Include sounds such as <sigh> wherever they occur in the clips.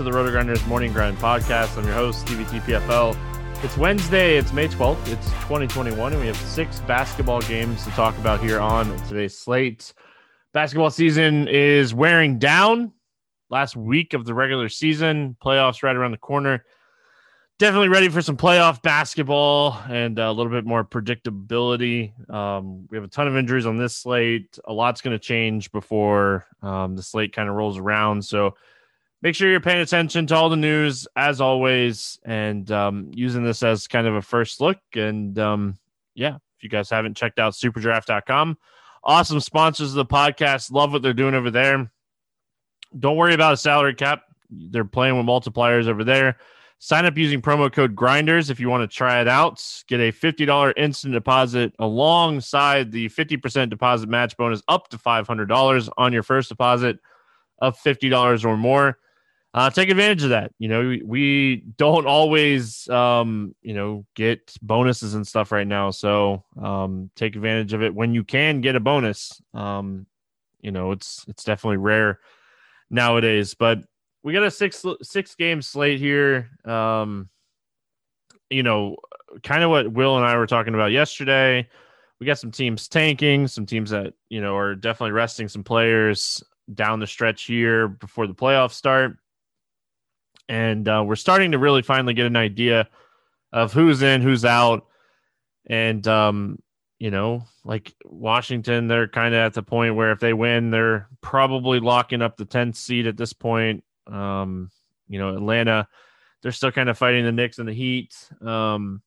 to the Roto Grinders Morning Grind podcast. I'm your host, Stevie TPFL. It's Wednesday, it's May 12th, it's 2021, and we have six basketball games to talk about here on today's slate. Basketball season is wearing down. Last week of the regular season, playoffs right around the corner definitely ready for some playoff basketball and a little bit more predictability. Um, we have a ton of injuries on this slate. A lot's going to change before um, the slate kind of rolls around. So make sure you're paying attention to all the news as always and um, using this as kind of a first look. And um, yeah, if you guys haven't checked out superdraft.com, awesome sponsors of the podcast. Love what they're doing over there. Don't worry about a salary cap. They're playing with multipliers over there Sign up using promo code Grinders if you want to try it out. Get a $50 instant deposit alongside the 50% deposit match bonus up to $500 on your first deposit of $50 or more. Uh, take advantage of that. You know, we, we don't always, um, you know, get bonuses and stuff right now. So um, take advantage of it when you can get a bonus. Um, you know, it's it's definitely rare nowadays, but we got a six six game slate here. Um, you know, kind of what Will and I were talking about yesterday. We got some teams tanking, some teams that you know are definitely resting some players down the stretch here before the playoffs start, and uh, we're starting to really finally get an idea of who's in, who's out, and um, you know, like Washington, they're kind of at the point where if they win, they're probably locking up the 10th seed at this point. Um, you know, Atlanta, they're still kind of fighting the Knicks and the Heat. Um,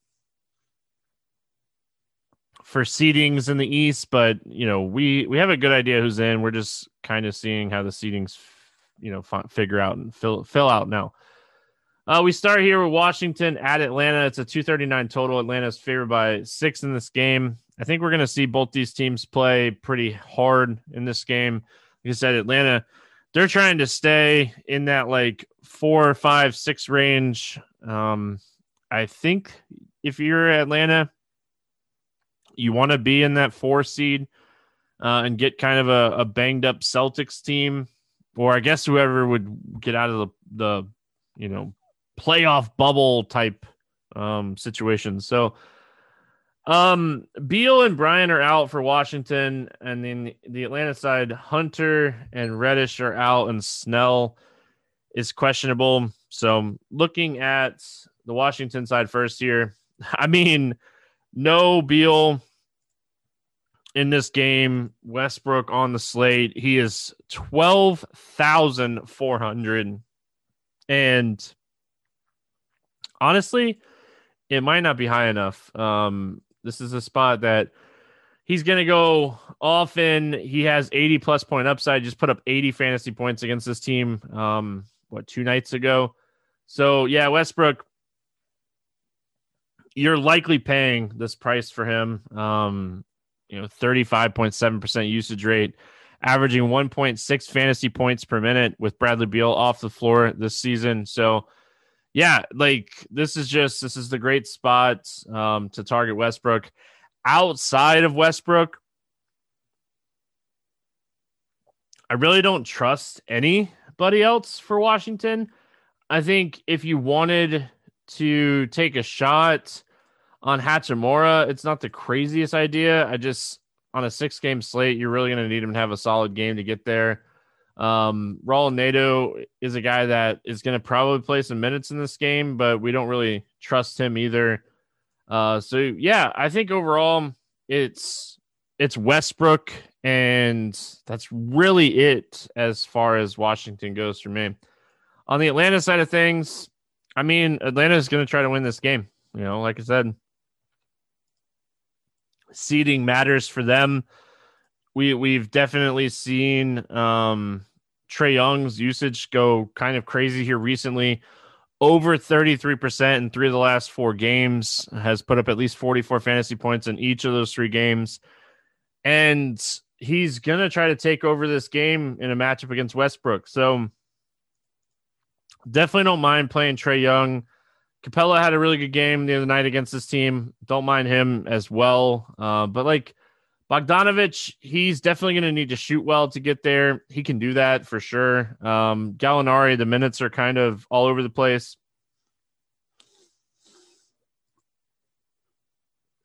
for seedings in the East, but you know we we have a good idea who's in. We're just kind of seeing how the seedings, you know, f- figure out and fill fill out now. Uh, we start here with Washington at Atlanta. It's a 239 total. Atlanta's favored by six in this game. I think we're going to see both these teams play pretty hard in this game. Like I said, Atlanta they're trying to stay in that like four, five, six range. Um, I think if you're Atlanta, you want to be in that four seed uh, and get kind of a, a, banged up Celtics team, or I guess whoever would get out of the, the you know playoff bubble type um, situation. So um, Beal and Bryant are out for Washington, and then the Atlanta side, Hunter and Reddish are out, and Snell is questionable. So, looking at the Washington side first here, <laughs> I mean, no Beal in this game. Westbrook on the slate, he is twelve thousand four hundred, and honestly, it might not be high enough. Um, this is a spot that he's going to go often. He has 80 plus point upside. Just put up 80 fantasy points against this team. Um, what two nights ago? So yeah, Westbrook, you're likely paying this price for him. Um, you know, 35.7% usage rate, averaging 1.6 fantasy points per minute with Bradley Beal off the floor this season. So yeah, like this is just this is the great spot um, to target Westbrook. Outside of Westbrook, I really don't trust anybody else for Washington. I think if you wanted to take a shot on Hachimura, it's not the craziest idea. I just on a six game slate, you're really going to need him to have a solid game to get there. Um, Raul Neto is a guy that is going to probably play some minutes in this game, but we don't really trust him either. Uh, so yeah, I think overall it's it's Westbrook, and that's really it as far as Washington goes for me. On the Atlanta side of things, I mean, Atlanta is going to try to win this game. You know, like I said, seeding matters for them we we've definitely seen um, Trae Young's usage go kind of crazy here recently. Over 33% in three of the last four games, has put up at least 44 fantasy points in each of those three games. And he's going to try to take over this game in a matchup against Westbrook. So definitely don't mind playing Trae Young. Capela had a really good game the other night against this team. Don't mind him as well. Uh, but like Bogdanovich, he's definitely going to need to shoot well to get there. He can do that for sure. Um, Gallinari, the minutes are kind of all over the place.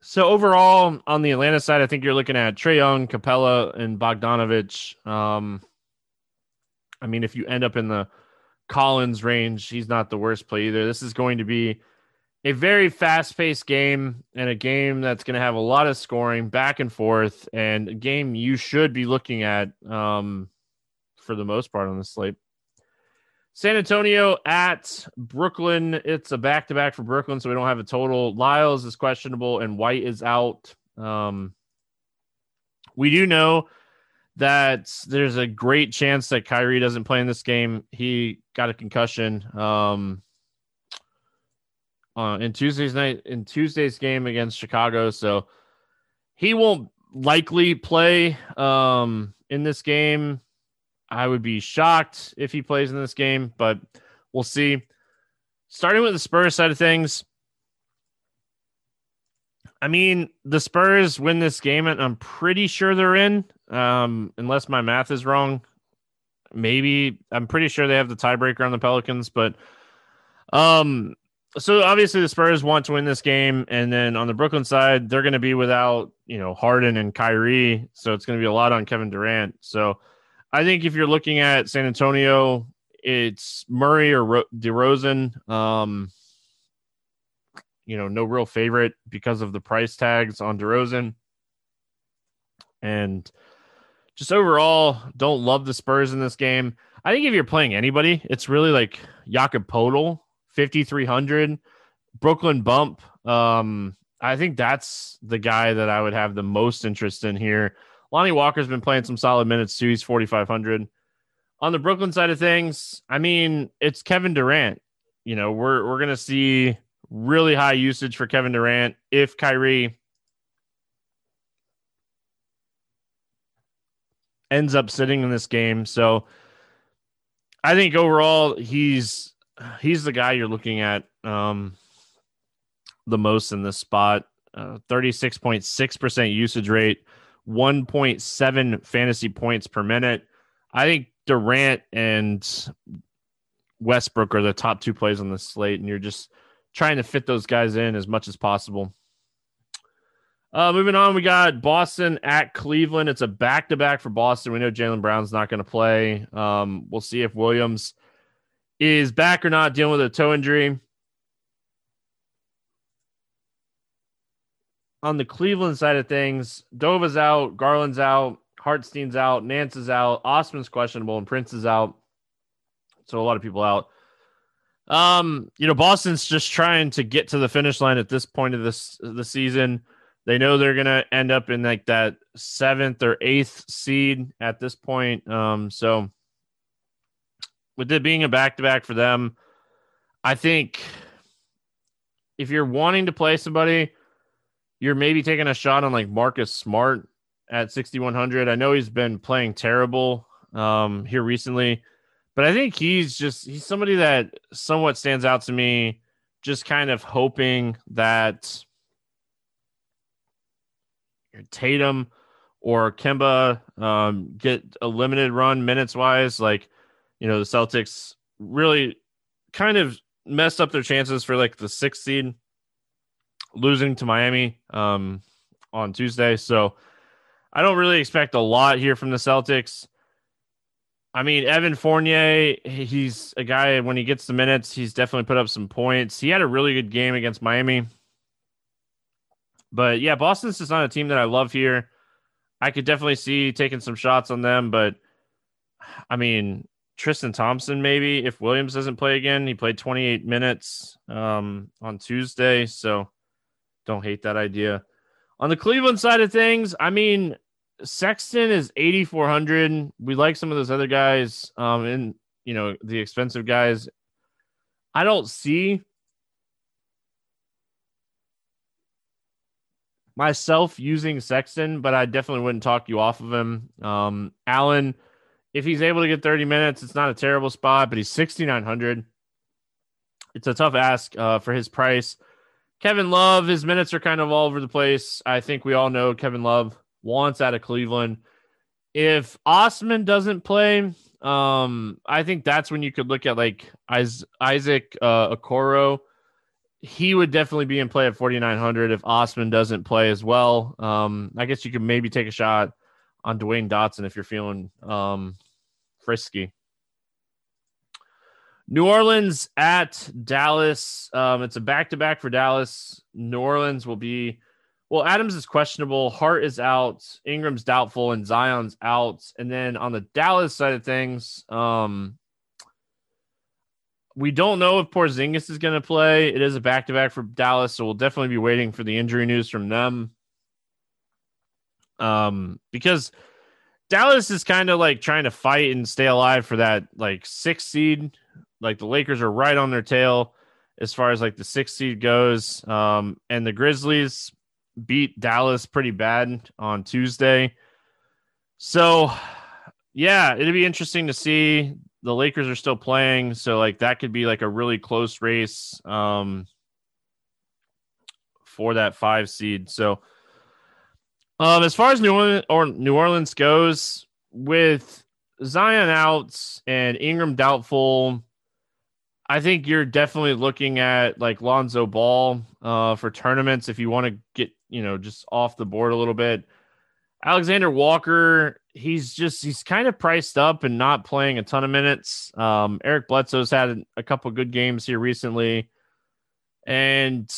So overall, on the Atlanta side, I think you're looking at Trae Young, Capela, and Bogdanovich. Um, I mean, if you end up in the Collins range, he's not the worst play either. This is going to be a very fast paced game and a game that's going to have a lot of scoring back and forth and a game you should be looking at um, for the most part on the slate. San Antonio at Brooklyn. It's a back to back for Brooklyn, so we don't have a total. Lyles is questionable and White is out. Um, we do know that there's a great chance that Kyrie doesn't play in this game. He got a concussion. Um, uh, in Tuesday's night in Tuesday's game against Chicago. So he won't likely play um, in this game. I would be shocked if he plays in this game, but we'll see. Starting with the Spurs side of things, I mean, the Spurs win this game, and I'm pretty sure they're in, um, unless my math is wrong. Maybe I'm pretty sure they have the tiebreaker on the Pelicans, but um, so obviously the Spurs want to win this game, and then on the Brooklyn side, they're going to be without you know Harden and Kyrie, so it's going to be a lot on Kevin Durant. So I think if you're looking at San Antonio, it's Murray or Ro- DeRozan. Um, you know, no real favorite because of the price tags on DeRozan, and just overall, don't love the Spurs in this game. I think if you're playing anybody, it's really like Jakob Poeltl 5300 Brooklyn bump. Um, I think that's the guy that I would have the most interest in here. Lonnie Walker's been playing some solid minutes too. He's 4,500. On the Brooklyn side of things, I mean, it's Kevin Durant. You know, we're we're gonna see really high usage for Kevin Durant if Kyrie ends up sitting in this game. So I think overall he's he's the guy you're looking at um, the most in this spot. Uh, 36.6% usage rate, 1.7 fantasy points per minute. I think Durant and Westbrook are the top two plays on the slate, and you're just trying to fit those guys in as much as possible. Uh, moving on, we got Boston at Cleveland. It's a back to back for Boston. We know Jaylen Brown's not going to play. Um, we'll see if Williams is back or not dealing with a toe injury. On the Cleveland side of things, Dova's out, Garland's out, Hartenstein's out, Nance is out, Osman's questionable, and Prince is out. So a lot of people out. Um, you know, Boston's just trying to get to the finish line at this point of this the season. They know they're gonna end up in like that seventh or eighth seed at this point. Um, so with it being a back to back for them, I think if you're wanting to play somebody, you're maybe taking a shot on like Marcus Smart at 6,100. I know he's been playing terrible um, here recently, but I think he's just, he's somebody that somewhat stands out to me, just kind of hoping that Tatum or Kemba um, get a limited run minutes wise. Like, you know, the Celtics really kind of messed up their chances for like the sixth seed, losing to Miami um, on Tuesday. So I don't really expect a lot here from the Celtics. I mean, Evan Fournier, he's a guy when he gets the minutes, he's definitely put up some points. He had a really good game against Miami. But yeah, Boston's just not a team that I love here. I could definitely see taking some shots on them, but I mean, Tristan Thompson, maybe if Williams doesn't play again. He played 28 minutes um, on Tuesday, so don't hate that idea. On the Cleveland side of things, I mean, Sexton is 8,400. We like some of those other guys, um, and you know the expensive guys. I don't see myself using Sexton, but I definitely wouldn't talk you off of him. Um, Allen if he's able to get 30 minutes, it's not a terrible spot, but he's 6,900. It's a tough ask uh, for his price. Kevin Love, his minutes are kind of all over the place. I think we all know Kevin Love wants out of Cleveland. If Osman doesn't play, um, I think that's when you could look at like Isaac uh, Okoro. He would definitely be in play at 4,900 if Osman doesn't play as well. Um, I guess you could maybe take a shot on Dwayne Dotson if you're feeling um, frisky. New Orleans at Dallas. Um, it's a back to back for Dallas. New Orleans will be, well, Adams is questionable. Hart is out. Ingram's doubtful, and Zion's out. And then on the Dallas side of things, um, we don't know if Porzingis is going to play. It is a back to back for Dallas, so we'll definitely be waiting for the injury news from them. Um, because Dallas is kind of like trying to fight and stay alive for that like six seed like the Lakers are right on their tail as far as like the six seed goes. Um, and the Grizzlies beat Dallas pretty bad on Tuesday. So, yeah, it'd be interesting to see. The Lakers are still playing, so like that could be like a really close race um, for that five seed. So, um, as far as New Orleans or New Orleans goes, with Zion out and Ingram doubtful, I think you're definitely looking at like Lonzo Ball uh, for tournaments if you want to get you know just off the board a little bit. Alexander Walker, he's just he's kind of priced up and not playing a ton of minutes. Um, Eric Bledsoe's had a couple good games here recently, and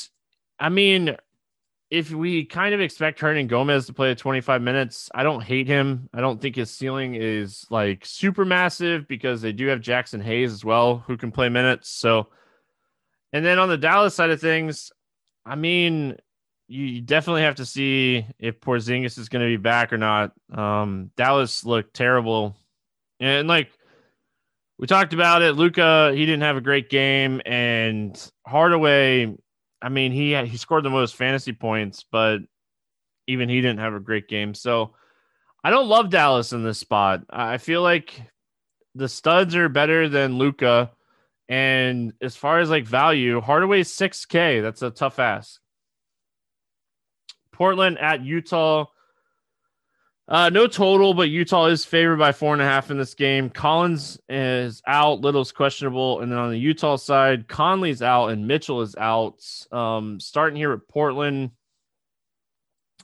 I mean, if we kind of expect Hernangomez to play 25 minutes, I don't hate him. I don't think his ceiling is like super massive because they do have Jaxson Hayes as well who can play minutes. So, and then on the Dallas side of things, I mean, you definitely have to see if Porzingis is going to be back or not. Um, Dallas looked terrible, and like we talked about it, Luka he didn't have a great game, and Hardaway I mean, he he scored the most fantasy points, but even he didn't have a great game. So I don't love Dallas in this spot. I feel like the studs are better than Luka. And as far as like value, Hardaway's 6K. That's a tough ask. Portland at Utah. Uh, no total, but Utah is favored by four and a half in this game. Collins is out, Little's questionable, and then on the Utah side, Conley's out and Mitchell is out. Um, starting here at Portland,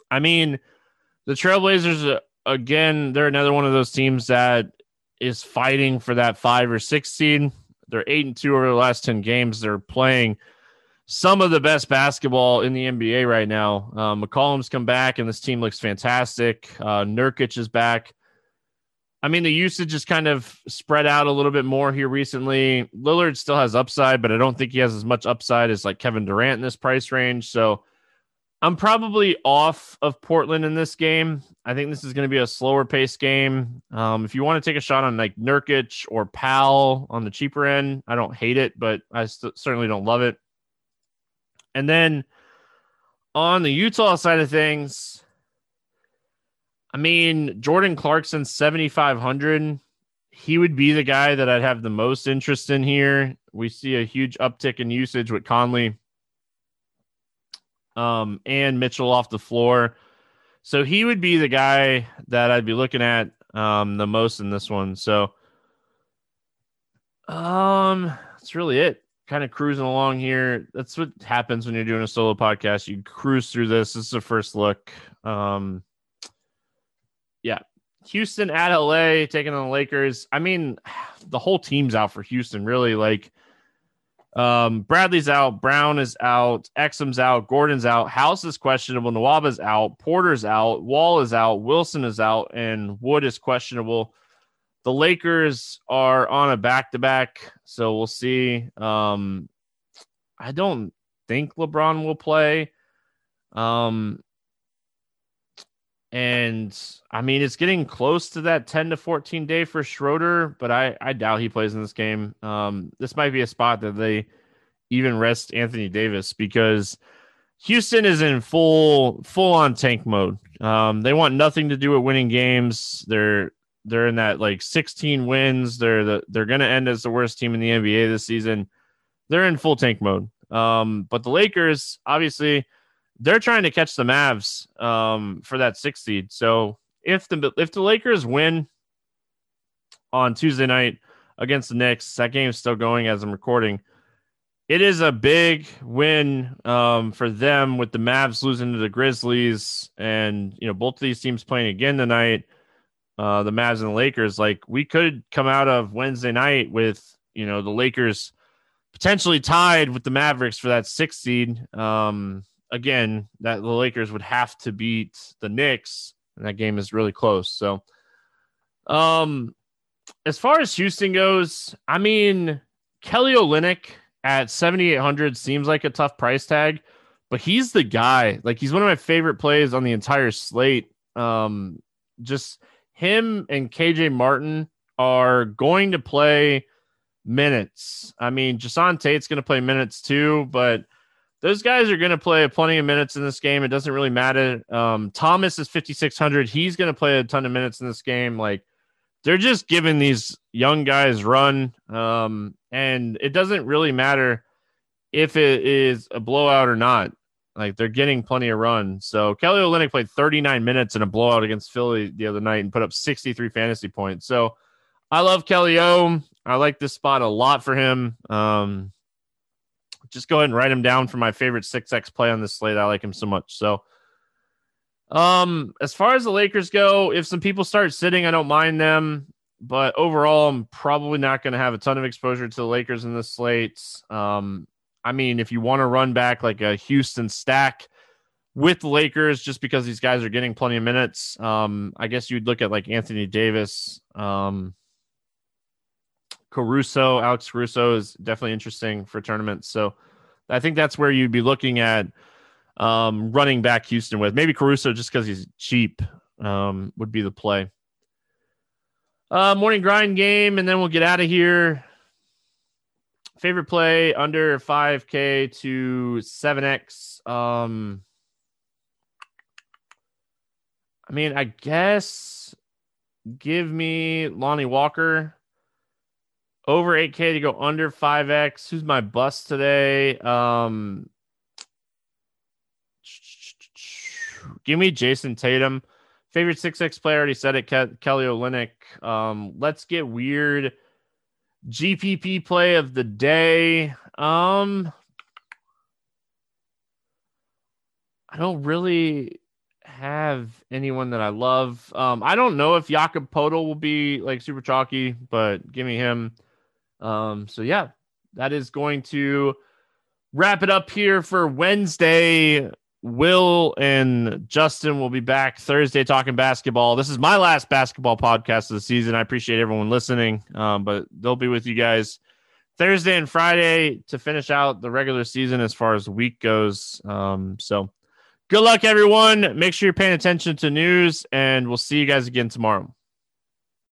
I mean, the Trailblazers uh, again, they're another one of those teams that is fighting for that five or six seed. They're eight and two over the last ten games. They're playing some of the best basketball in the NBA right now. Uh, McCollum's come back, and this team looks fantastic. Uh, Nurkic is back. I mean, the usage is kind of spread out a little bit more here recently. Lillard still has upside, but I don't think he has as much upside as like Kevin Durant in this price range. So I'm probably off of Portland in this game. I think this is going to be a slower pace game. Um, if you want to take a shot on like Nurkic or Powell on the cheaper end, I don't hate it, but I st- certainly don't love it. And then on the Utah side of things, I mean, Jordan Clarkson, 7,500. He would be the guy that I'd have the most interest in here. We see a huge uptick in usage with Conley um, and Mitchell off the floor. So he would be the guy that I'd be looking at um, the most in this one. So um, that's really it kind of cruising along here. That's what happens when you're doing a solo podcast. You cruise through this. This is a first look. Um, yeah, Houston at LA taking on the Lakers. I mean, <sighs> the whole team's out for Houston. Really, like, um, Bradley's out, Brown is out, Exum's out, Gordon's out, House is questionable, Nwaba's out, Porter's out, Wall is out, Wilson is out, and Wood is questionable. The Lakers are on a back to back, so we'll see. Um, I don't think LeBron will play. Um, and I mean, it's getting close to that 10 to 14 day for Schroeder, but I, I doubt he plays in this game. Um, this might be a spot that they even rest Anthony Davis because Houston is in full full on tank mode. Um, they want nothing to do with winning games. They're they're in that like 16 wins. They're the they're going to end as the worst team in the NBA this season. They're in full tank mode. Um, but the Lakers, obviously, they're trying to catch the Mavs um, for that six seed. So if the if the Lakers win on Tuesday night against the Knicks, that game is still going as I'm recording. It is a big win um, for them with the Mavs losing to the Grizzlies, and you know both of these teams playing again tonight. Uh, the Mavs and the Lakers. Like we could come out of Wednesday night with you know the Lakers potentially tied with the Mavericks for that sixth seed. Um, again, that the Lakers would have to beat the Knicks, and that game is really close. So, um, as far as Houston goes, I mean, Kelly Olynyk at 7,800 seems like a tough price tag, but he's the guy. Like, he's one of my favorite plays on the entire slate. Um, just him and KJ Martin are going to play minutes. I mean, Jae'Sean Tate's going to play minutes too, but those guys are going to play plenty of minutes in this game. It doesn't really matter. Um, Thomas is 5,600. He's going to play a ton of minutes in this game. Like they're just giving these young guys run. Um, and it doesn't really matter if it is a blowout or not. Like they're getting plenty of run. So Kelly Olynyk played 39 minutes in a blowout against Philly the other night and put up 63 fantasy points. So I love Kelly O. I like this spot a lot for him. Um, just go ahead and write him down for my favorite 6x play on this slate. I like him so much. So, um, as far as the Lakers go, if some people start sitting, I don't mind them. But overall, I'm probably not going to have a ton of exposure to the Lakers in this slate. Um, I mean, if you want to run back like a Houston stack with Lakers, just because these guys are getting plenty of minutes, um, I guess you'd look at like Anthony Davis. Um, Caruso, Alex Caruso is definitely interesting for tournaments. So I think that's where you'd be looking at um, running back Houston with. Maybe Caruso just because he's cheap um, would be the play. Uh, morning grind game, and then we'll get out of here. Favorite play under 5K to 7X. Um, I mean, I guess give me Lonnie Walker over 8K to go under 5X. Who's my bust today? Um, give me Jayson Tatum. Favorite 6X player, already said it, Ke- Kelly Olynyk. Um, let's get weird. GPP play of the day. Um, I don't really have anyone that I love. Um, I don't know if Jakob Poeltl will be like super chalky, but give me him. Um, so yeah, that is going to wrap it up here for Wednesday. Will and Justin will be back Thursday talking basketball. This is my last basketball podcast of the season. I appreciate everyone listening, um, but they'll be with you guys Thursday and Friday to finish out the regular season as far as week goes. Um, so good luck, everyone. Make sure you're paying attention to news, and we'll see you guys again tomorrow.